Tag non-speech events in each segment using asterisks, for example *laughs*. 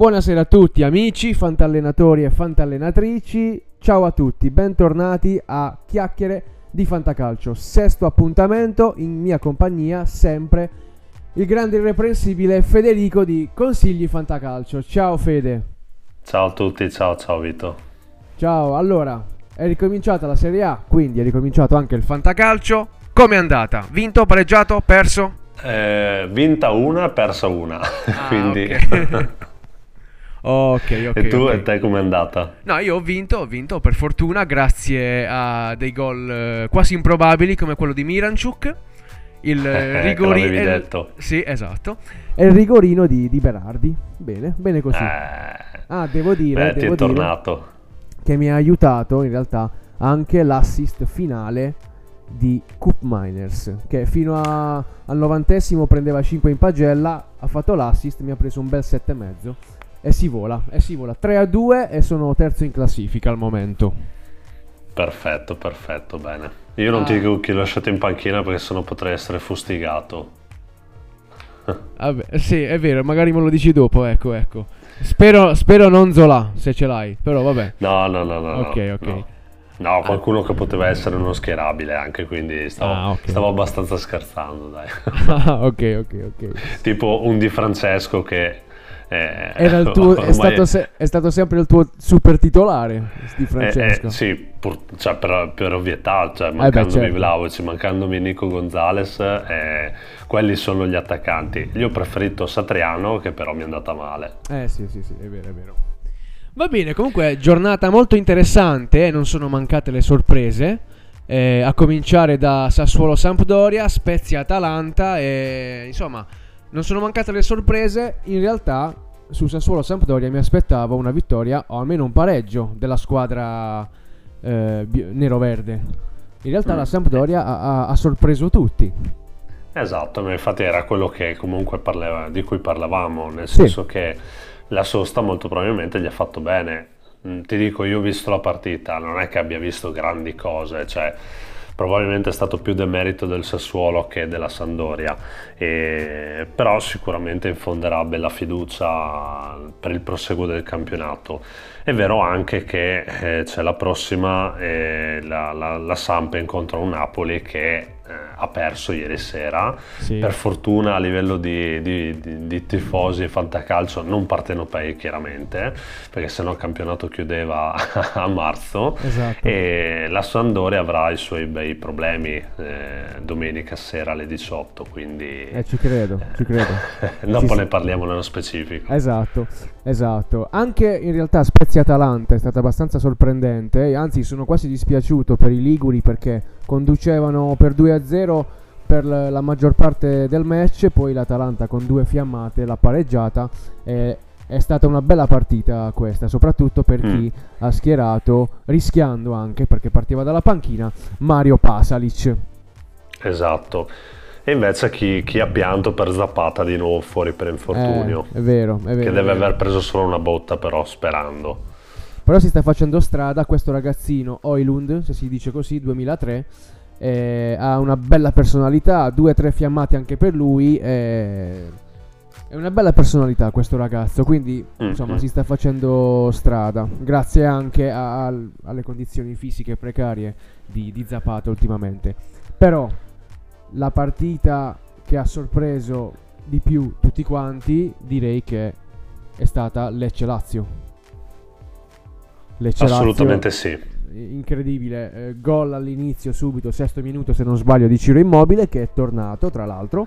Buonasera a tutti amici, fantallenatori e fantallenatrici, ciao a tutti, bentornati a Chiacchiere di Fantacalcio, sesto appuntamento in mia compagnia sempre il grande irreprensibile Federico di Consigli Fantacalcio. Ciao Fede. Ciao a tutti, ciao ciao Vito. Ciao, allora, è ricominciata la Serie A, quindi è ricominciato anche il Fantacalcio. Come è andata? Vinto, pareggiato, perso? Eh, vinta una, persa una. *laughs* Ah, quindi... ok. *laughs* ok, ok. e tu ok. e te com'è andata? No, io ho vinto, ho vinto per fortuna grazie a dei gol eh, quasi improbabili come quello di Miranchuk. Il *laughs* Eh, rigorino. che l'avevi detto. Sì, esatto. E il rigorino di, di Berardi. Bene, bene così. Eh, Ah, devo dire, beh, ti devo dire tornato. che mi ha aiutato in realtà anche l'assist finale di Coop Miners che fino a- al novantesimo prendeva 5 in pagella, ha fatto l'assist, mi ha preso un bel 7,5 e si vola, e si vola 3 a 2 e sono terzo in classifica al momento. Perfetto, perfetto, bene. Io non Ah. ti dico chi ho lasciato in panchina perché sennò potrei essere fustigato. *laughs* Vabbè, sì, è vero, magari me lo dici dopo, ecco, ecco. Spero, spero non Zola, se ce l'hai, però vabbè. No, no, no, no. Ok, ok. No, No, qualcuno che poteva essere uno schierabile anche, quindi stavo, Ah, ok. stavo abbastanza scherzando, dai. *laughs* Ah, ok, ok, ok. tipo un Di Francesco che... eh, *laughs* tuo, è, stato se- è stato sempre il tuo super titolare di Eh, Francesco. eh, sì, pur- cioè, per, per ovvietà, cioè, beh, mancandomi certo. Vlaovic, mancandomi Nico Gonzalez, eh, quelli sono gli attaccanti. Io ho preferito Satriano, che però mi è andata male. Eh sì, sì, sì, è vero, è vero. Va bene, comunque giornata molto interessante, eh, non sono mancate le sorprese. eh, a cominciare da Sassuolo Sampdoria, Spezia Atalanta e insomma, non sono mancate le sorprese. In realtà su Sassuolo Sampdoria mi aspettavo una vittoria o almeno un pareggio della squadra eh, nero-verde. In realtà Mm. la Sampdoria ha, ha- sorpreso tutti. Esatto, ma infatti era quello che comunque parleva- di cui parlavamo, nel Sì. senso che la sosta molto probabilmente gli ha fatto bene. Mm, Ti dico, io ho visto la partita, non è che abbia visto grandi cose, cioè probabilmente è stato più demerito del Sassuolo che della Sandoria, e- però sicuramente infonderà bella fiducia per il proseguo del campionato. È vero anche che eh, c'è la prossima, eh, la, la, la Samp incontra un Napoli che eh, ha perso ieri sera. Sì. Per fortuna a livello di, di- di- di tifosi e fantacalcio non partenopei chiaramente, perché sennò il campionato chiudeva *laughs* a marzo. Esatto. E la Sandoria avrà i suoi bei problemi eh, domenica sera alle 18, quindi Eh, ci credo, ci credo. *laughs* dopo Ci- ne parliamo nello specifico. Esatto, esatto. Anche in realtà Spezia-Atalanta è stata abbastanza sorprendente, anzi sono quasi dispiaciuto per i Liguri perché conducevano per 2-0 per la maggior parte del match, poi l'Atalanta con due fiammate l'ha pareggiata. e è stata una bella partita questa, soprattutto per Mm. chi ha schierato, rischiando anche perché partiva dalla panchina, Mario Pasalic. Esatto. E invece chi, chi ha pianto per Zapata di nuovo fuori per infortunio, Eh, è vero, è vero. che deve aver preso solo una botta però, sperando. Però si sta facendo strada questo ragazzino Oilund, se si dice così, 2003. Eh, ha una bella personalità, due o tre fiammate anche per lui. eh, è una bella personalità questo ragazzo, quindi insomma Mhm. si sta facendo strada. Grazie anche a- al- alle condizioni fisiche precarie di, di Zapata ultimamente. Però la partita che ha sorpreso di più tutti quanti direi che è stata Lecce-Lazio. Lecce-Lazio Assolutamente sì. Incredibile. Eh, gol all'inizio subito sesto minuto se non sbaglio di Ciro Immobile che è tornato tra l'altro.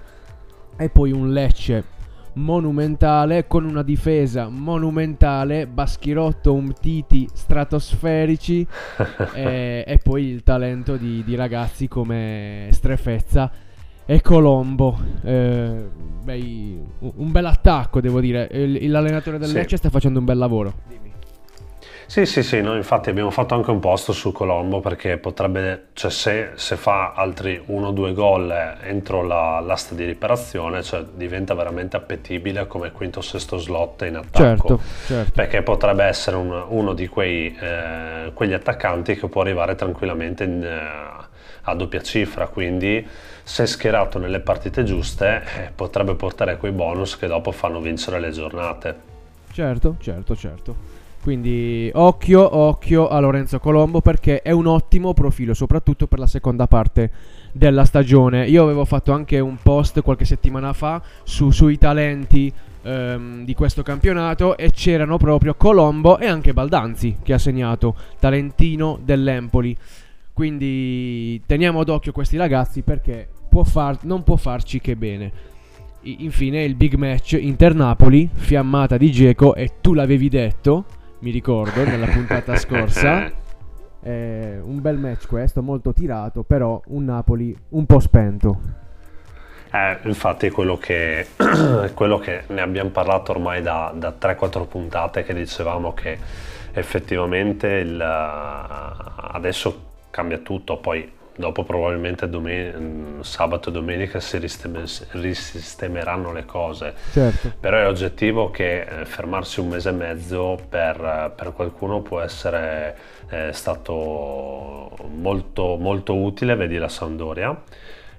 E poi un Lecce monumentale con una difesa monumentale Baschirotto Umtiti stratosferici *laughs* e, e poi il talento di, di ragazzi come Strefezza e Colombo. Eh, bei- un bel attacco devo dire. Il- l'allenatore del Sì. Lecce sta facendo un bel lavoro Sì, sì, sì, noi infatti abbiamo fatto anche un posto su Colombo perché potrebbe, cioè se, se fa altri uno o due gol entro la- l'asta di riparazione, cioè diventa veramente appetibile come quinto o sesto slot in attacco. certo certo Perché potrebbe essere un- uno di quei, eh, quegli attaccanti che può arrivare tranquillamente in, eh, a doppia cifra, quindi se schierato nelle partite giuste eh, potrebbe portare quei bonus che dopo fanno vincere le giornate. Certo, certo, certo. Quindi occhio, occhio a Lorenzo Colombo perché è un ottimo profilo, soprattutto per la seconda parte della stagione. Io avevo fatto anche un post qualche settimana fa su, sui talenti ehm, di questo campionato e c'erano proprio Colombo e anche Baldanzi che ha segnato, talentino dell'Empoli. Quindi teniamo d'occhio questi ragazzi perché può far, non può farci che bene. infine il big match Inter-Napoli, fiammata di Geco e tu l'avevi detto, mi ricordo, nella puntata scorsa. *laughs* Eh, un bel match questo, molto tirato, però un Napoli un po' spento. Eh, infatti quello che, *clears throat* quello che ne abbiamo parlato ormai da, da 3-4 puntate che dicevamo che effettivamente il, adesso cambia tutto, poi dopo probabilmente domen- sabato e domenica si ristem- risistemeranno le cose. Certo. Però è oggettivo che eh, fermarsi un mese e mezzo per, per qualcuno può essere eh, stato molto, molto utile, vedi la Sampdoria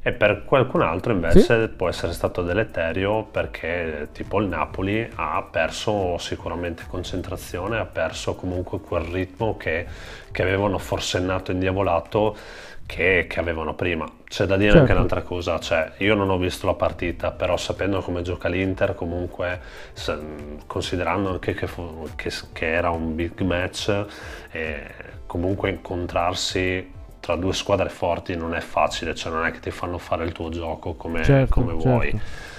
e per qualcun altro invece sì. può essere stato deleterio perché tipo il Napoli ha perso sicuramente concentrazione, ha perso comunque quel ritmo che, che avevano forsennato indiavolato che, che, avevano prima. C'è da dire certo. anche un'altra cosa, cioè io non ho visto la partita, però sapendo come gioca l'Inter, comunque se, considerando anche che, fu, che, che, era un big match, eh, comunque incontrarsi tra due squadre forti non è facile, cioè non è che ti fanno fare il tuo gioco come, certo, come vuoi. Certo.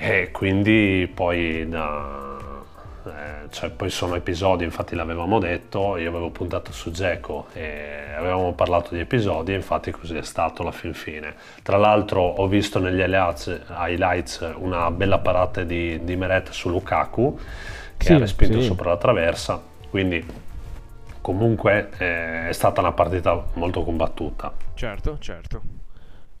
E quindi poi, da, eh, cioè poi sono episodi, infatti l'avevamo detto, io avevo puntato su Geco e avevamo parlato di episodi, infatti così è stato alla fin fine. Tra l'altro ho visto negli highlights una bella parata di, di Meret su Lukaku che sì, ha respinto sì. sopra la traversa, quindi comunque eh, è stata una partita molto combattuta. Certo, certo.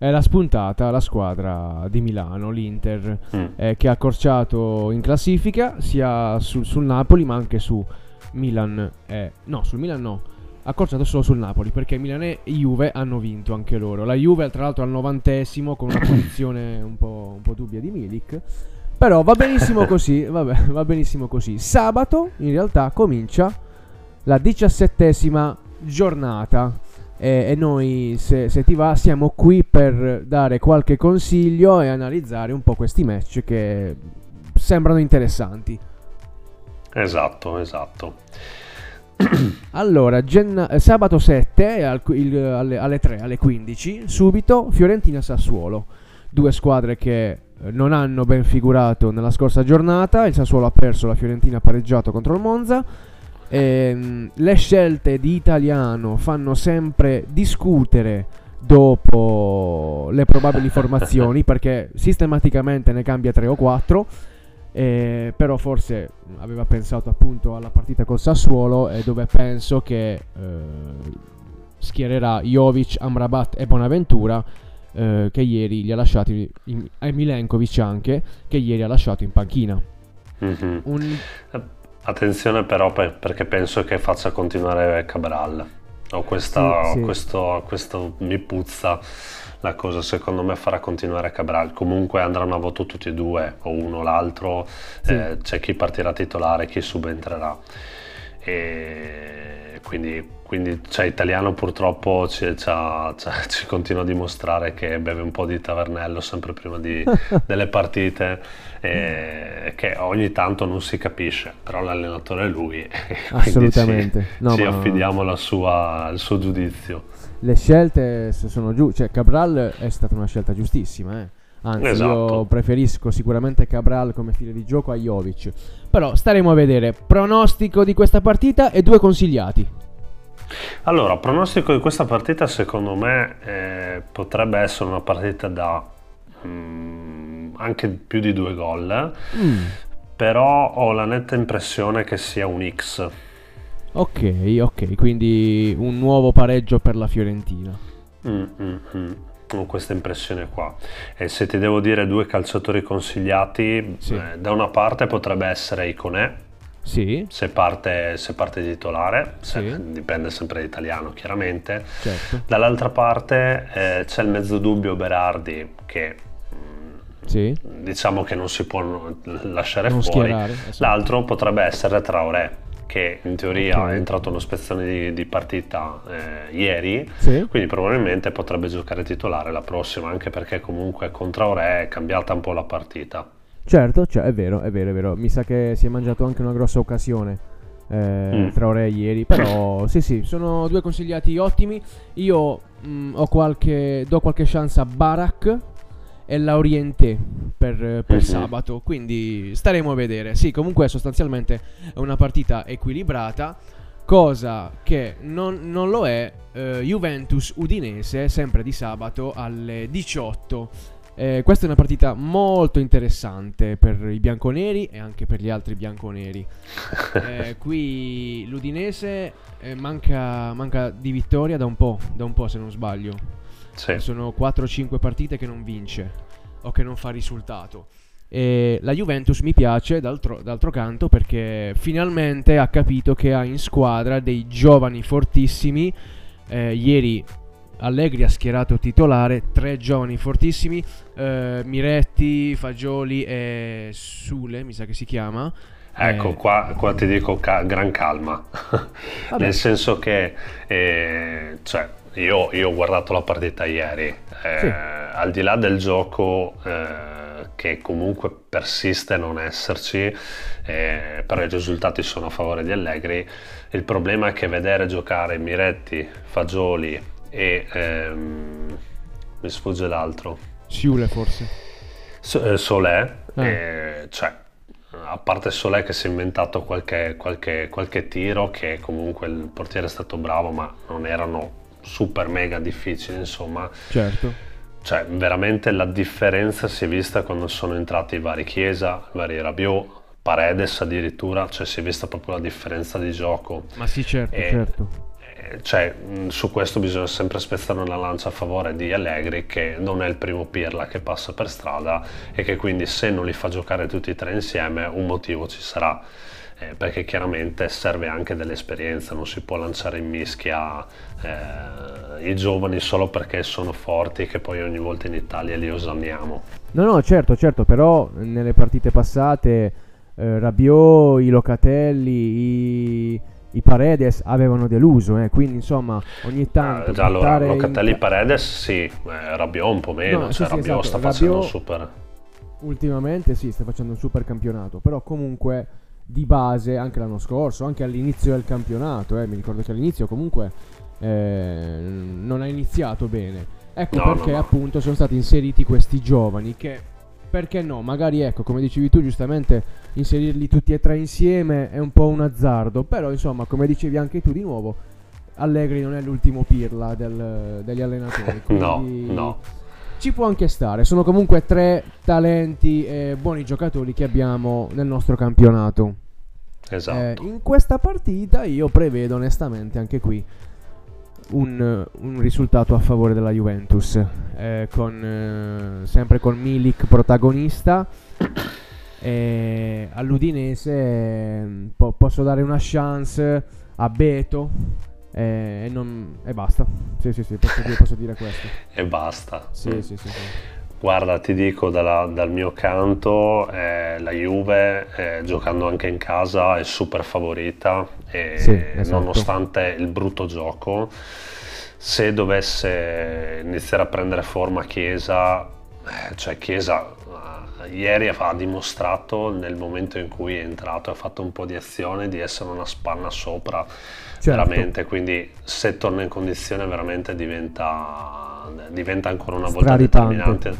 È la spuntata la squadra di Milano, l'Inter, mm. eh, che ha accorciato in classifica sia sul, sul Napoli ma anche su Milan. Eh, no, sul Milan no. Ha accorciato solo sul Napoli perché Milan e Juve hanno vinto anche loro. La Juve, tra l'altro, al novantesimo con una *coughs* posizione un po', un po' dubbia di Milik. Però va benissimo *laughs* così. Vabbè, va benissimo così. Sabato in realtà comincia la diciassettesima giornata. E, e noi, se, se, ti va, siamo qui per dare qualche consiglio e analizzare un po' questi match che sembrano interessanti. Esatto, esatto. *clears throat* Allora, gen- eh, sabato 7 al, il, alle, alle 3, alle 15, subito Fiorentina-Sassuolo. Due squadre che eh, non hanno ben figurato nella scorsa giornata. Il Sassuolo ha perso, la Fiorentina ha pareggiato contro il Monza. Ehm, le scelte di italiano fanno sempre discutere dopo le probabili formazioni *laughs* perché sistematicamente ne cambia 3 o 4 eh, però forse aveva pensato appunto alla partita col Sassuolo eh, dove penso che eh, schiererà Jovic, Amrabat e Bonaventura eh, che ieri li ha lasciati in, e Milenkovic anche che ieri ha lasciato in panchina mm-hmm. Un... Attenzione però per, perché penso che faccia continuare Cabral. Ho questa, sì, sì. Questo, questo mi puzza la cosa, secondo me farà continuare Cabral. Comunque andranno a voto tutti e due, o uno o l'altro, sì. eh, c'è chi partirà titolare, chi subentrerà. E quindi quindi cioè, italiano purtroppo ci, ci, ci, continua a dimostrare che beve un po' di tavernello sempre prima di, *laughs* delle partite e che ogni tanto non si capisce però l'allenatore è lui *laughs* assolutamente ci, no, ci affidiamo sua, il suo giudizio le scelte sono giù cioè Cabral è stata una scelta giustissima eh. Anzi, esatto. io preferisco sicuramente Cabral come stile di gioco a Jovic. Però staremo a vedere. Pronostico di questa partita e due consigliati. Allora, pronostico di questa partita secondo me eh, potrebbe essere una partita da mm, anche più di due gol, mm. però ho la netta impressione che sia un X. Ok, ok, quindi un nuovo pareggio per la Fiorentina. Mm, mm, mm. Ho questa impressione qua. E se ti devo dire due calciatori consigliati, sì. eh, da una parte potrebbe essere Iconè sì. Se, parte, se parte titolare, se, sì. dipende sempre dall'italiano chiaramente. Certo. Dall'altra parte eh, c'è il mezzo dubbio Berardi che mm, Sì. diciamo che non si può lasciare Non fuori. esatto. L'altro potrebbe essere Traoré, che in teoria Ok. è entrato in un'ispezione di, di partita eh, ieri, Sì. quindi probabilmente potrebbe giocare titolare la prossima, anche perché comunque con Traoré è cambiata un po' la partita. Certo, cioè, è vero, è vero, è vero. Mi sa che si è mangiato anche una grossa occasione eh, Mm. Traoré ieri. Però *coughs* sì, sì, sono due consigliati ottimi. Io mm, ho qualche, do qualche chance a Barak e Laurienté per, per Mhm. sabato. Quindi staremo a vedere. Sì, comunque sostanzialmente è una partita equilibrata. Cosa che non, non lo è eh, Juventus Udinese, sempre di sabato alle 18. Eh, questa è una partita molto interessante per i bianconeri e anche per gli altri bianconeri. *laughs* Eh, qui l'Udinese eh, manca, manca di vittoria da un po', da un po' se non sbaglio. Sì. Sono 4-5 partite che non vince o che non fa risultato. E la Juventus mi piace d'altro, d'altro canto perché finalmente ha capito che ha in squadra dei giovani fortissimi. Eh, ieri Allegri ha schierato titolare tre giovani fortissimi, eh, Miretti, Fagioli e Sule, mi sa che si chiama. Ecco, Eh, qua, qua ti dico ca- gran calma, *laughs* nel senso che eh, cioè, io, io ho guardato la partita ieri, eh, Sì. al di là del gioco eh, che comunque persiste a non esserci, eh, però i risultati sono a favore di Allegri, il problema è che vedere giocare Miretti, Fagioli e ehm, mi sfugge l'altro, Sule forse. So- eh, Solé, Ah. eh, cioè, a parte Solé che si è inventato qualche, qualche- qualche tiro che comunque il portiere è stato bravo, ma non erano super mega difficili, insomma. Certo. Cioè, veramente la differenza si è vista quando sono entrati i vari Chiesa, i vari Rabiot, Paredes addirittura, cioè si è vista proprio la differenza di gioco. Ma sì, certo, Eh, certo. Eh, Cioè, mh, su questo bisogna sempre spezzare una lancia a favore di Allegri, che non è il primo Pirla che passa per strada e che quindi se non li fa giocare tutti e tre insieme un motivo ci sarà. Eh, perché chiaramente serve anche dell'esperienza, non si può lanciare in mischia eh, i giovani solo perché sono forti che poi ogni volta in Italia li osanniamo. No, no, certo, certo, però nelle partite passate eh, Rabiot, i Locatelli, i, i Paredes avevano deluso, eh, quindi insomma ogni tanto Eh, già allora, in Locatelli ca- Paredes sì, eh, Rabiot un po' meno, No, sì, cioè sì, Rabiot esatto, sta facendo un super... ultimamente sì, sta facendo un super campionato, però comunque di base anche l'anno scorso, anche all'inizio del campionato, eh, mi ricordo che all'inizio comunque eh, non ha iniziato bene. Ecco No, no, perché no. appunto sono stati inseriti questi giovani che perché no, magari ecco, come dicevi tu giustamente, inserirli tutti e tre insieme è un po' un azzardo, però insomma, come dicevi anche tu di nuovo, Allegri non è l'ultimo pirla del- degli allenatori, *laughs* No, quindi no. Ci può anche stare. Sono comunque tre talenti e buoni giocatori che abbiamo nel nostro campionato. Esatto. Eh, in questa partita io prevedo onestamente anche qui un, un risultato a favore della Juventus, eh, con, eh, sempre con Milik protagonista. All'Udinese eh, po- posso dare una chance a Beto e, non- e basta. Sì, sì, sì, posso dire, posso dire questo. *laughs* E basta. Sì, Mm. sì, sì, sì. Guarda, ti dico dalla- dal mio canto, eh, la Juve, eh, giocando anche in casa, è super favorita e Sì, esatto. nonostante il brutto gioco, se dovesse iniziare a prendere forma Chiesa, eh, cioè Chiesa eh, ieri ha dimostrato nel momento in cui è entrato, ha fatto un po' di azione di essere una spanna sopra Certo. veramente, quindi se torna in condizione veramente diventa, diventa ancora una volta determinante,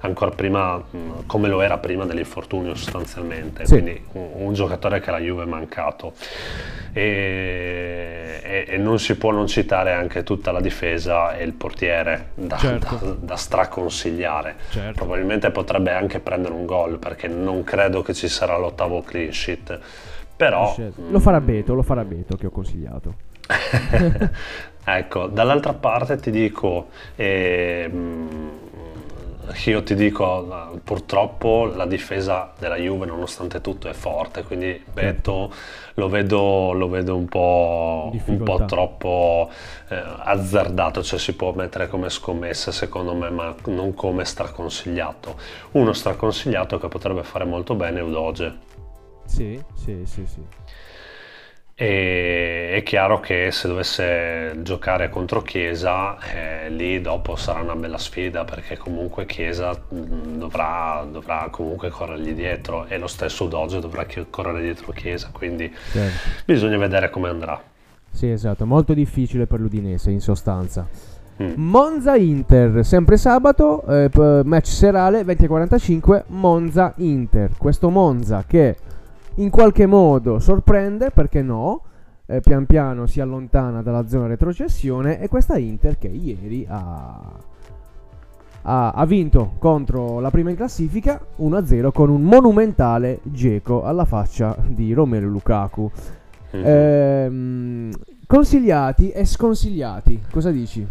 ancora prima mh, come lo era prima dell'infortunio sostanzialmente, Sì. quindi un, un giocatore che la Juve è mancato e, e- e non si può non citare anche tutta la difesa e il portiere da, Certo. da- da straconsigliare. Certo. Probabilmente potrebbe anche prendere un gol perché non credo che ci sarà l'ottavo clean sheet. Però Lo farà Beto, lo farà Beto che ho consigliato. *laughs* ecco, dall'altra parte ti dico, ehm, io ti dico, purtroppo la difesa della Juve nonostante tutto è forte, quindi Beto lo vedo, lo vedo un, po', un po' troppo eh, azzardato, cioè si può mettere come scommessa secondo me, ma non come straconsigliato. Uno straconsigliato che potrebbe fare molto bene è Udoge. Sì, sì, sì, sì. E è chiaro che se dovesse giocare contro Chiesa, eh, lì dopo sarà una bella sfida perché comunque Chiesa mm, dovrà, dovrà comunque corrergli dietro e lo stesso Doge dovrà correre dietro Chiesa, quindi certo. bisogna vedere come andrà. Sì, esatto, molto difficile per l'Udinese in sostanza. Mm. Monza Inter, sempre sabato, eh, match serale 20.45, Monza Inter. Questo Monza che in qualche modo sorprende, perché no? Eh, pian piano si allontana dalla zona retrocessione e questa Inter che ieri ha, ha, ha vinto contro la prima in classifica 1-0 con un monumentale Geco alla faccia di Romero Lukaku. Mm-hmm. Eh, consigliati e sconsigliati, cosa dici?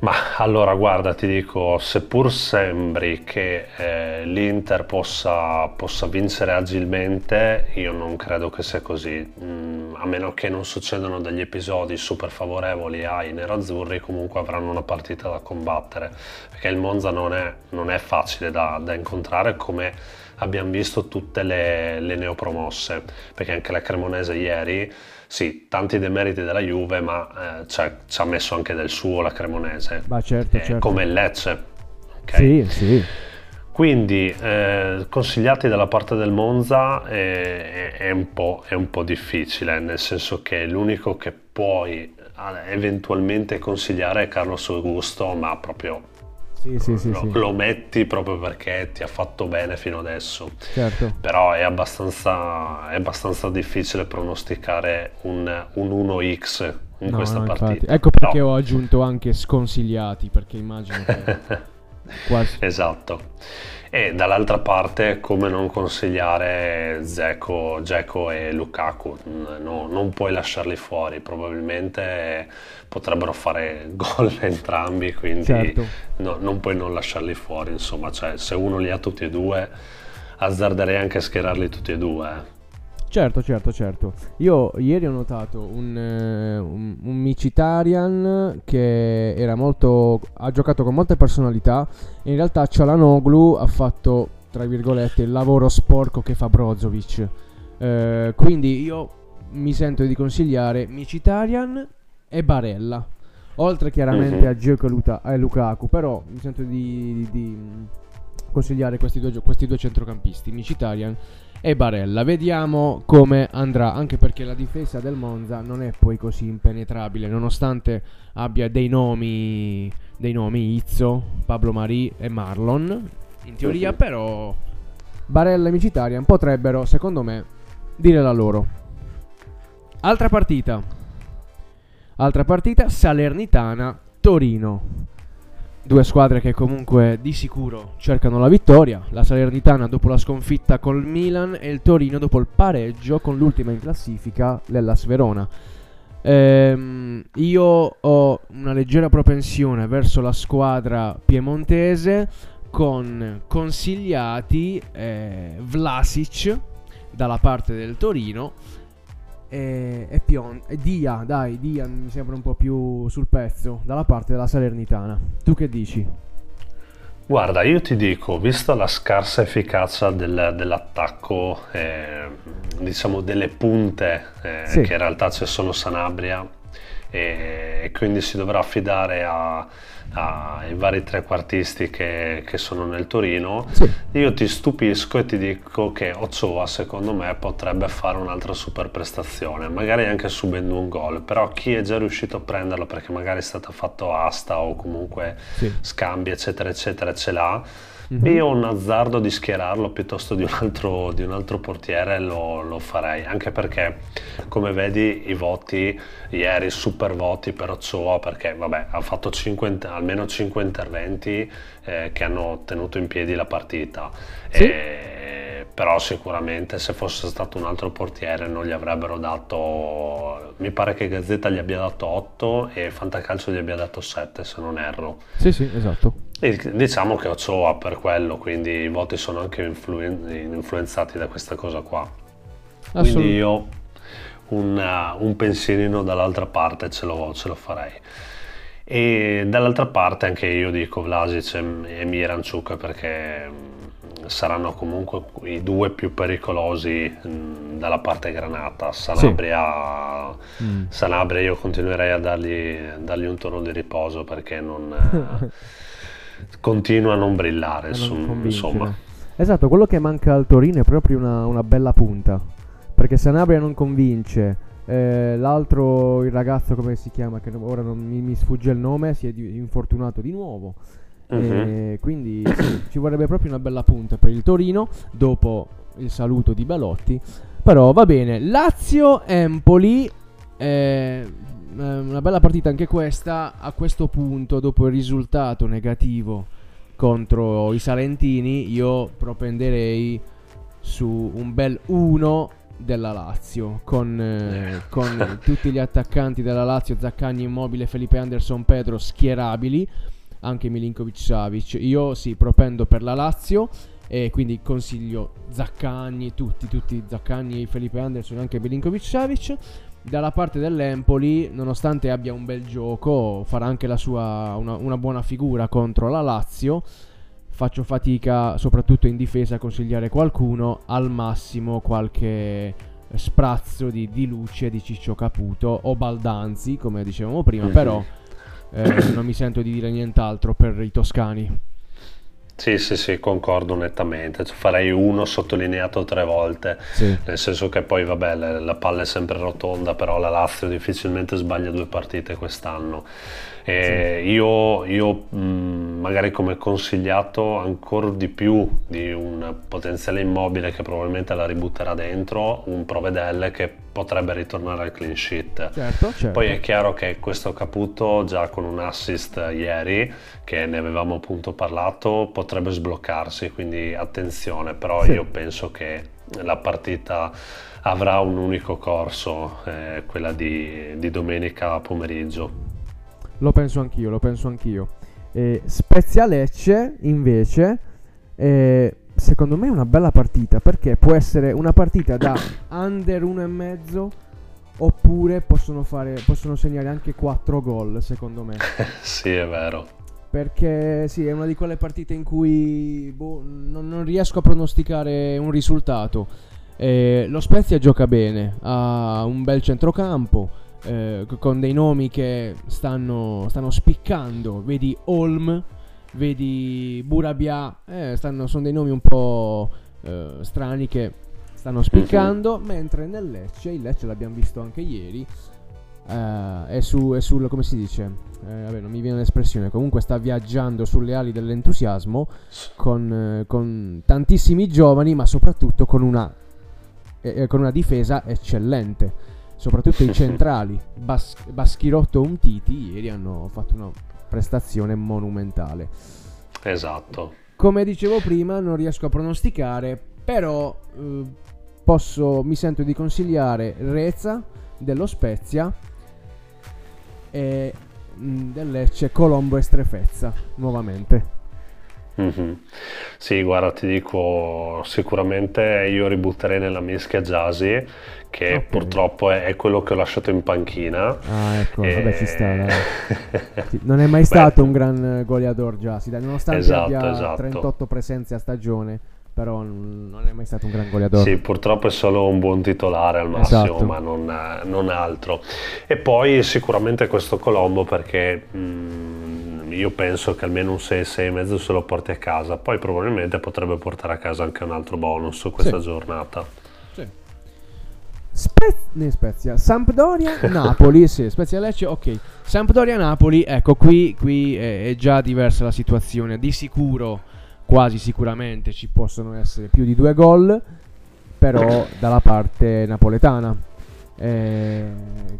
Ma allora guarda, ti dico, seppur sembri che eh, l'Inter possa, possa, vincere agilmente, io non credo che sia così, mm, a meno che non succedano degli episodi super favorevoli ai nerazzurri, comunque avranno una partita da combattere, perché il Monza non è, non è facile da, da incontrare come abbiamo visto tutte le, le neopromosse, perché anche la Cremonese ieri sì, tanti demeriti della Juve, ma eh, ci ha messo anche del suo la Cremonese. Ma certo, eh, certo. Come il Lecce. Okay? Sì, sì. Quindi eh, consigliati dalla parte del Monza è, è, un è, un po', difficile, nel senso che l'unico che puoi eh, eventualmente consigliare è Carlos Augusto, ma proprio sì, sì, sì, lo, lo, metti proprio perché ti ha fatto bene fino adesso. Certo. Però è abbastanza, è abbastanza difficile pronosticare un, un 1x in no, questa no, partita. Infatti. Ecco perché no. ho aggiunto anche sconsigliati, perché immagino che... *laughs* quasi... Esatto. E dall'altra parte, come non consigliare Zeko, Dzeko e Lukaku? No, non puoi lasciarli fuori, probabilmente potrebbero fare *laughs* gol entrambi, quindi certo. no, non puoi non lasciarli fuori. Insomma, cioè, se uno li ha tutti e due, azzarderei anche a schierarli tutti e due. Eh. Certo, certo, certo. Io ieri ho notato un, uh, un, un Micitarian che era molto, ha giocato con molte personalità e in realtà Cialanoglu ha fatto, tra virgolette, il lavoro sporco che fa Brozovic. Uh, quindi io mi sento di consigliare Micitarian e Barella. Oltre chiaramente mm-hmm. a Gioco e Lukaku, però mi sento di, di, di consigliare questi due, questi due centrocampisti, Micitarian e Barella. Vediamo come andrà, anche perché la difesa del Monza non è poi così impenetrabile, nonostante abbia dei nomi, dei nomi Izzo, Pablo Mari e Marlon. In teoria però Barella e Micitarian potrebbero, secondo me, dire la loro. Altra partita. Altra partita Salernitana-Torino. Due squadre che comunque di sicuro cercano la vittoria. La Salernitana dopo la sconfitta col Milan e il Torino dopo il pareggio con l'ultima in classifica, l'Ellas Verona. Ehm, io ho una leggera propensione verso la squadra piemontese con consigliati eh, Vlasic dalla parte del Torino e, e, Pion, e Dia, dai, Dia mi sembra un po' più sul pezzo dalla parte della Salernitana. Tu che dici? Guarda, io ti dico, vista la scarsa efficacia del, dell'attacco, eh, diciamo delle punte, eh, sì. che in realtà c'è solo Sanabria, e, e quindi si dovrà affidare a, ai vari trequartisti che, che sono nel Torino, sì. io ti stupisco e ti dico che Ochoa secondo me potrebbe fare un'altra super prestazione, magari anche subendo un gol, però chi è già riuscito a prenderlo perché magari è stato fatto asta o comunque sì. scambi eccetera eccetera ce l'ha Mm-hmm. Io un azzardo di schierarlo piuttosto di un altro, di un altro portiere lo, lo, farei, anche perché come vedi i voti ieri, super voti per Ochoa, perché vabbè ha fatto 5, almeno 5 interventi eh, che hanno tenuto in piedi la partita. Sì. E, però sicuramente se fosse stato un altro portiere non gli avrebbero dato mi pare che Gazzetta gli abbia dato 8 e Fantacalcio gli abbia dato 7 se non erro sì sì esatto diciamo che Ochoa per quello, quindi i voti sono anche influen- influenzati da questa cosa qua. Quindi io un, un pensierino dall'altra parte ce lo, ce lo farei. E dall'altra parte anche io dico Vlasic e, Miranchuk perché mm, saranno comunque i due più pericolosi mm, dalla parte granata. Sanabria, sì. mm. Sanabria io continuerei a dargli, dargli, un turno di riposo perché non, *laughs* continua a non brillare. Non insomma. Esatto, quello che manca al Torino è proprio una, una bella punta. Perché Sanabria non convince. Eh, l'altro, il ragazzo, come si chiama? Che ora non mi, mi sfugge il nome, si è di, infortunato di nuovo. Uh-huh. quindi sì, ci vorrebbe proprio una bella punta per il Torino dopo il saluto di Belotti. Però va bene, Lazio-Empoli. Eh, una bella partita anche questa. A questo punto, dopo il risultato negativo contro i Salentini, io propenderei su un bel 1 della Lazio con, eh, con *laughs* tutti gli attaccanti della Lazio Zaccagni Immobile, Felipe Anderson, Pedro schierabili anche Milinkovic Savic. Io sì propendo per la Lazio e quindi consiglio Zaccagni tutti, tutti Zaccagni, Felipe Anderson e anche Milinkovic Savic. Dalla parte dell'Empoli nonostante abbia un bel gioco farà anche la sua una, una buona figura contro la Lazio faccio fatica, soprattutto in difesa, a consigliare qualcuno, al massimo qualche sprazzo di, di luce di Ciccio Caputo o Baldanzi, come dicevamo prima, mm-hmm. però eh, non mi sento di dire nient'altro per i toscani. Sì, sì, sì, concordo nettamente. Cioè, farei uno sottolineato tre volte, sì. nel senso che poi, vabbè, la, la palla è sempre rotonda, però la Lazio difficilmente sbaglia due partite quest'anno. E sì. Io, io mh, magari come consigliato ancora di più di un potenziale immobile che probabilmente la ributterà dentro, un Provedelle che potrebbe ritornare al clean sheet. Certo, certo. Poi è chiaro che questo Caputo già con un assist ieri, che ne avevamo appunto parlato, potrebbe sbloccarsi, quindi attenzione, però sì. io penso che la partita avrà un unico corso, eh, quella di, di domenica pomeriggio. Lo penso anch'io, lo penso anch'io. Eh, Spezia Lecce, invece, eh, secondo me è una bella partita perché può essere una partita da *coughs* under 1,5 oppure possono, fare, possono segnare anche 4 gol, secondo me. *laughs* sì, è vero. Perché sì, è una di quelle partite in cui boh, non, non, riesco a pronosticare un risultato. Eh, lo Spezia gioca bene, ha un bel centrocampo eh, con dei nomi che stanno, stanno spiccando. Vedi Olm, vedi Burabia, eh, stanno, sono dei nomi un po' eh, strani che stanno spiccando. Mm-hmm. Mentre nel Lecce, il Lecce l'abbiamo visto anche ieri. Uh, è, su, è sul come si dice eh, vabbè non mi viene l'espressione comunque sta viaggiando sulle ali dell'entusiasmo con, eh, con tantissimi giovani ma soprattutto con una, eh, con una difesa eccellente soprattutto i *laughs* centrali, Bas- Baschirotto e Umtiti, ieri hanno fatto una prestazione monumentale. Esatto. Come dicevo prima, non riesco a pronosticare, però eh, posso, mi sento di consigliare Reza dello Spezia e mh, mm, del Lecce Colombo e Strefezza nuovamente. Mm-hmm. Sì, guarda, ti dico, sicuramente io ributterei nella mischia Jasi, che okay. purtroppo è, è, quello che ho lasciato in panchina. Ah, ecco, e... vabbè, ci sta. *laughs* non è mai stato Beh, un gran goleador Jasi, nonostante esatto, abbia esatto. 38 presenze a stagione però non è mai stato un gran goleador. Sì, purtroppo è solo un buon titolare al massimo, esatto. ma non, non, altro. E poi sicuramente questo Colombo perché mh, mm, io penso che almeno un 6-6,5 se lo porti a casa, poi probabilmente potrebbe portare a casa anche un altro bonus questa sì. giornata. Sì. Spe- Spezia, Sampdoria, *laughs* Napoli, sì, Spezia Lecce, ok. Sampdoria, Napoli, ecco qui, qui è, è già diversa la situazione, di sicuro quasi sicuramente ci possono essere più di due gol, però *laughs* dalla parte napoletana. Eh,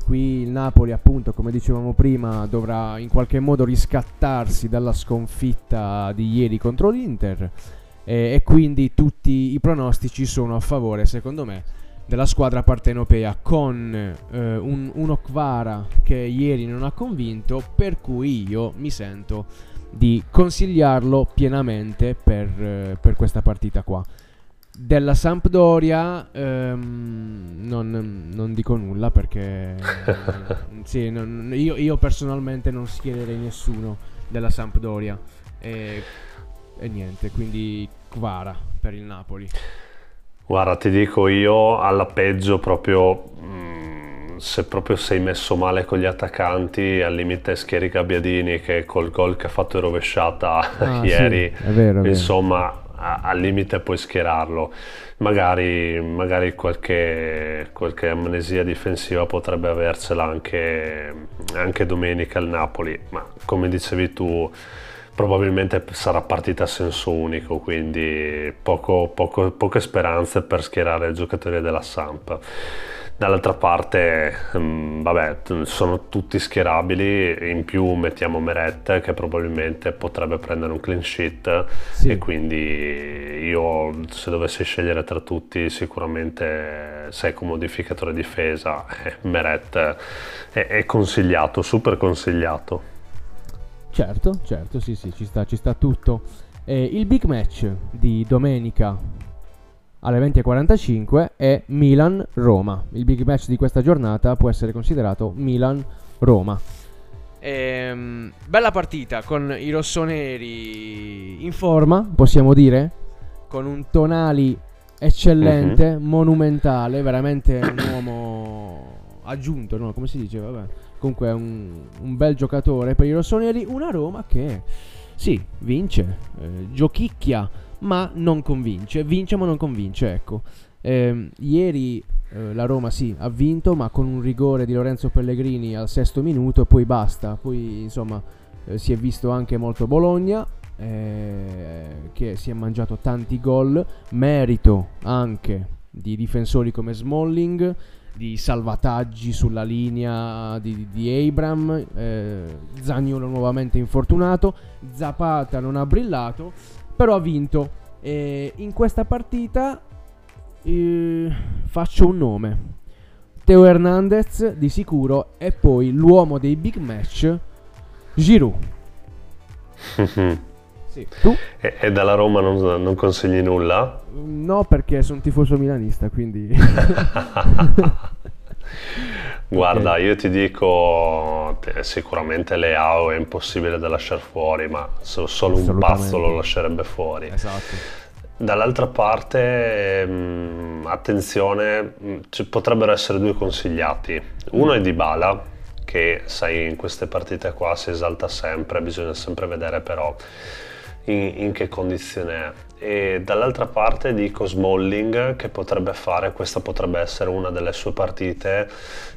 qui il Napoli, appunto, come dicevamo prima, dovrà in qualche modo riscattarsi dalla sconfitta di ieri contro l'Inter. Eh, e quindi tutti i pronostici sono a favore, secondo me, della squadra partenopea con eh, un, un Okvara che ieri non ha convinto, per cui io mi sento di consigliarlo pienamente per, eh, per questa partita qua. Della Sampdoria ehm, non, non, dico nulla perché *laughs* sì, non, io, io, personalmente non schiererei nessuno della Sampdoria e, e niente, quindi Kvara per il Napoli. Guarda, ti dico io alla peggio proprio mm, se proprio sei messo male con gli attaccanti, al limite schieri Gabbiadini che col gol che ha fatto in rovesciata ah, *laughs* ieri, sì, è vero, è insomma, al limite puoi schierarlo. Magari, magari qualche, qualche, amnesia difensiva potrebbe avercela anche, anche domenica il Napoli, ma come dicevi tu probabilmente sarà partita a senso unico, quindi poco, poco, poche speranze per schierare i giocatori della Samp. Dall'altra parte, mh, vabbè, sono tutti schierabili, in più mettiamo Meret che probabilmente potrebbe prendere un clean sheet sì. e quindi io se dovessi scegliere tra tutti sicuramente sei come modificatore difesa, eh, Meret è, è consigliato, super consigliato. Certo, certo, sì, sì, ci sta, ci sta tutto. Eh, il big match di domenica alle 20.45 è Milan-Roma. Il big match di questa giornata può essere considerato Milan-Roma. Ehm, bella partita con i rossoneri in forma, possiamo dire, con un Tonali eccellente, uh-huh. monumentale, veramente un uomo aggiunto, no? Come si dice? Vabbè comunque è un, un bel giocatore per i rossoneri. Una Roma che sì, vince, eh, giochicchia, ma non convince. Vince ma non convince, ecco. Eh, ieri eh, la Roma sì, ha vinto, ma con un rigore di Lorenzo Pellegrini al sesto minuto e poi basta. Poi insomma eh, si è visto anche molto Bologna. Eh, che si è mangiato tanti gol, merito anche di difensori come Smalling, di salvataggi sulla linea di, di Abram, eh, Zagnolo nuovamente infortunato, Zapata non ha brillato, però ha vinto. E in questa partita eh, faccio un nome. Teo Hernandez di sicuro e poi l'uomo dei big match, Giroud. *laughs* Sì. Tu? E, e, dalla Roma non, non, consigli nulla? No, perché sono tifoso milanista, quindi... *laughs* *laughs* Guarda, okay. io ti dico, sicuramente Leao è impossibile da lasciare fuori, ma solo un pazzo lo lascerebbe fuori. Esatto. Dall'altra parte, mh, mm, attenzione, mh, mm, ci potrebbero essere due consigliati. Uno è Dybala, che sai in queste partite qua si esalta sempre, bisogna sempre vedere però in, in che condizione è. E dall'altra parte dico Smalling che potrebbe fare, questa potrebbe essere una delle sue partite,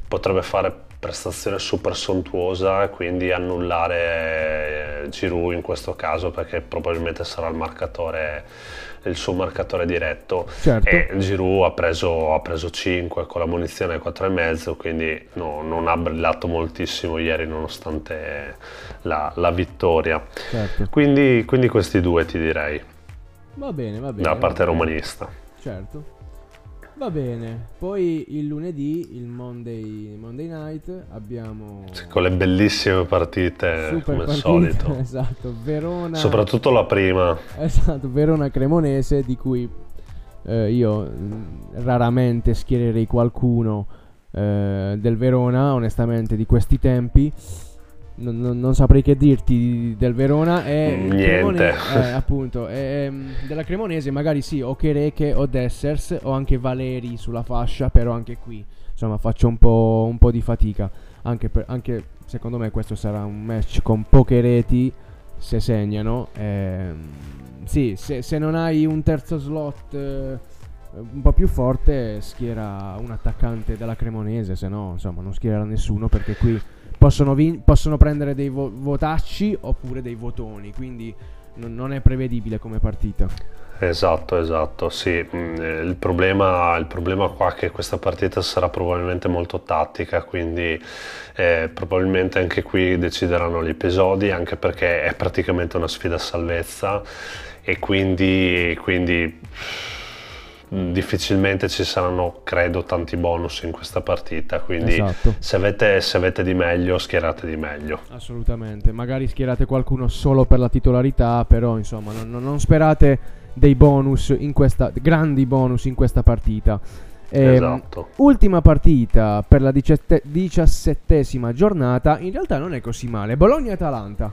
potrebbe fare prestazione super sontuosa e quindi annullare eh, Giroud in questo caso perché probabilmente sarà il marcatore il suo marcatore diretto. Certo. e Giroud ha preso, ha preso 5 con la munizione 4,5 quindi no, non ha brillato moltissimo ieri nonostante la, la vittoria. Certo. quindi, quindi, questi due ti direi. Va bene va bene dalla parte romanista. Certo Va bene, poi il lunedì, il Monday, Monday Night, abbiamo... Con le bellissime partite, Super come partite, solito. *laughs* Esatto, Verona... Soprattutto la prima. Esatto, Verona Cremonese, di cui eh, io mm, raramente schiererei qualcuno eh, del Verona, onestamente, di questi tempi non, non, non, saprei che dirti del Verona e niente. *laughs* Eh, appunto e, della Cremonese magari sì o Chereche o Dessers o anche Valeri sulla fascia però anche qui insomma faccio un po', un po di fatica. Anche, per, anche, secondo me questo sarà un match con poche reti se segnano eh, sì se, se, non hai un terzo slot eh, un po' più forte schiera un attaccante della Cremonese se no insomma non schiererà nessuno perché qui possono, vin- possono prendere dei vo- votacci oppure dei votoni, quindi n- non è prevedibile come partita. Esatto, esatto, sì. Mm, il problema, il problema qua è che questa partita sarà probabilmente molto tattica, quindi eh, probabilmente anche qui decideranno gli episodi, anche perché è praticamente una sfida a salvezza e quindi, quindi difficilmente ci saranno, credo, tanti bonus in questa partita, quindi Esatto. se, avete, se avete di meglio, schierate di meglio. Assolutamente, magari schierate qualcuno solo per la titolarità, però insomma non, non- sperate dei bonus in questa, grandi bonus in questa partita. Ehm, Esatto. Ultima partita per la diciatte- diciassettesima giornata, in realtà non è così male, Bologna-Atalanta.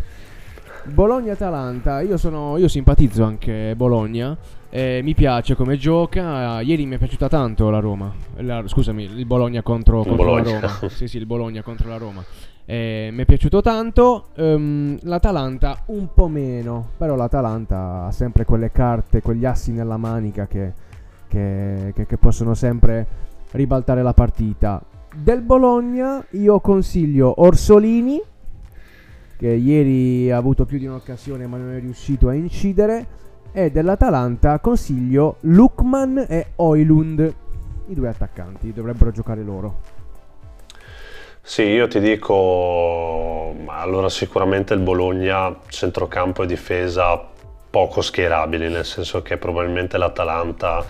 Bologna-Atalanta, io, sono, io simpatizzo anche Bologna, eh, mi piace come gioca, ieri mi è piaciuta tanto la Roma, La- scusami, il Bologna contro, contro la Bologna. Roma, *laughs* sì sì il Bologna contro la Roma. Eh, mi è piaciuto tanto, ehm, l'Atalanta un po' meno, però l'Atalanta ha sempre quelle carte, quegli assi nella manica che, che- che- che possono sempre ribaltare la partita. Del Bologna io consiglio Orsolini, che ieri ha avuto più di un'occasione ma non è riuscito a incidere, e dell'Atalanta consiglio Lukman e Oilund, i due attaccanti, dovrebbero giocare loro. Sì, io ti dico, allora sicuramente il Bologna centrocampo e difesa poco schierabili, nel senso che probabilmente l'Atalanta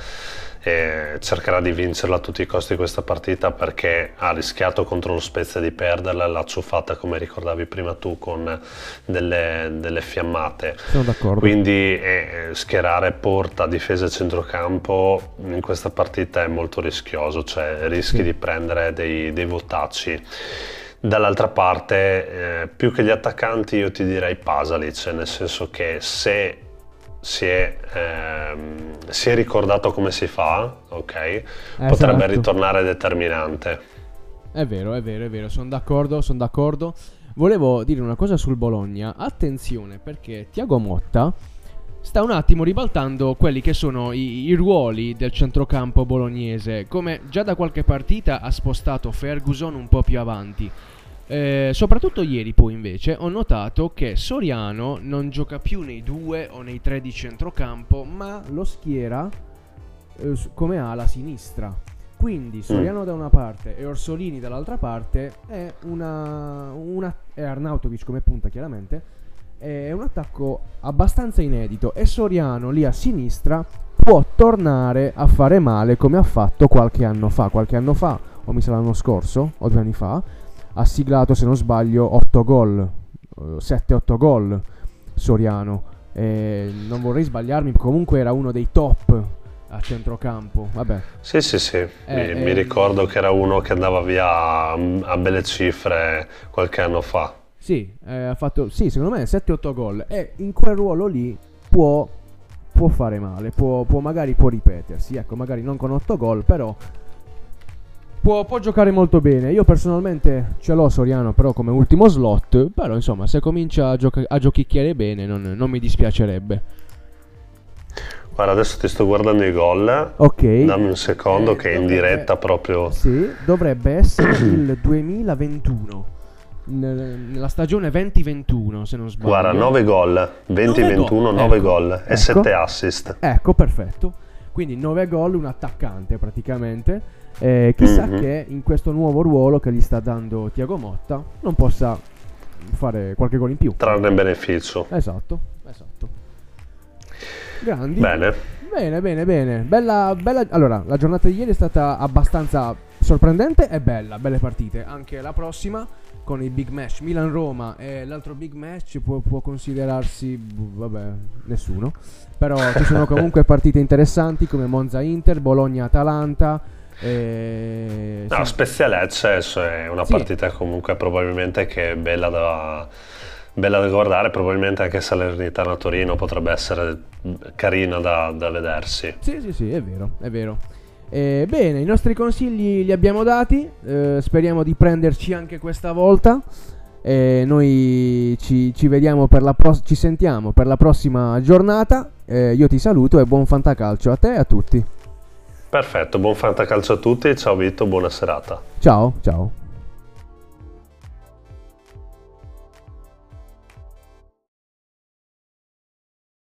eh, cercherà di vincerla a tutti i costi questa partita perché ha rischiato contro lo Spezia di perderla, l'ha ciuffata come ricordavi prima tu con delle, delle fiammate. Sono d'accordo. Quindi eh, schierare porta, difesa e centrocampo in questa partita è molto rischioso, cioè rischi Sì. di prendere dei, dei votacci. Dall'altra parte, eh, più che gli attaccanti, io ti direi Pasalic, nel senso che se si è, ehm, si è ricordato come si fa, ok, potrebbe Esatto. ritornare determinante. È vero, è vero, è vero, sono d'accordo, sono d'accordo. Volevo dire una cosa sul Bologna. Attenzione perché Tiago Motta sta un attimo ribaltando quelli che sono i, i ruoli del centrocampo bolognese. Come già da qualche partita ha spostato Ferguson un po' più avanti. Eh, soprattutto ieri poi invece ho notato che Soriano non gioca più nei due o nei tre di centrocampo, ma lo schiera eh, come ala sinistra. Quindi Soriano da una parte e Orsolini dall'altra parte è una, una e Arnautovic come punta chiaramente è un attacco abbastanza inedito e Soriano lì a sinistra può tornare a fare male come ha fatto qualche anno fa. Qualche anno fa, o mi sa l'anno scorso, o due anni fa, ha siglato se non sbaglio 8 gol, eh, 7-8 gol Soriano. E non vorrei sbagliarmi, comunque era uno dei top a centrocampo. Vabbè, Sì, sì, sì, mi, Eh, mi eh, ricordo che era uno che andava via a, a belle cifre qualche anno fa. Sì, eh, ha fatto, sì, secondo me 7-8 gol e in quel ruolo lì può, può fare male, può, può- magari può ripetersi, ecco, magari non con 8 gol, però può, può giocare molto bene. Io personalmente ce l'ho Soriano però come ultimo slot, però insomma se comincia a, gioca- a giochicchiare bene non, non mi dispiacerebbe. Guarda, adesso ti sto guardando i gol. Ok. Dammi un secondo Eh, che in dovrebbe- diretta proprio... Sì, dovrebbe essere *clears throat* il 2021. Nel- Nella stagione 2021, se non sbaglio. Guarda, 9 gol, 20-21, gol, 9 ecco, gol e ecco. 7 assist. Ecco, perfetto. Quindi 9 gol, un attaccante praticamente. Eh, chissà Mhm. che in questo nuovo ruolo che gli sta dando Tiago Motta non possa fare qualche gol in più. Trarne beneficio. Esatto, esatto. Grandi. Bene. Bene, bene, bene. Bella, bella. Allora, la giornata di ieri è stata abbastanza sorprendente e bella. Belle partite. Anche la prossima con il big match Milan-Roma e l'altro big match può, può considerarsi. b- Vabbè, nessuno. Però ci sono *laughs* comunque partite interessanti come Monza-Inter, Bologna-Atalanta. E... No, sì. Spezia Lecce è una Sì. partita comunque probabilmente che è bella da, bella da guardare, probabilmente anche Salernitana Torino potrebbe essere carina da, da vedersi. Sì, sì, sì, è vero, è vero. Eh, bene, i nostri consigli li abbiamo dati, eh, speriamo di prenderci anche questa volta. Eh, noi ci, ci vediamo per la pros- ci sentiamo per la prossima giornata. Eh, io ti saluto e buon fantacalcio a te e a tutti. Perfetto, buon fantacalcio a tutti, ciao Vito, buona serata. Ciao, ciao.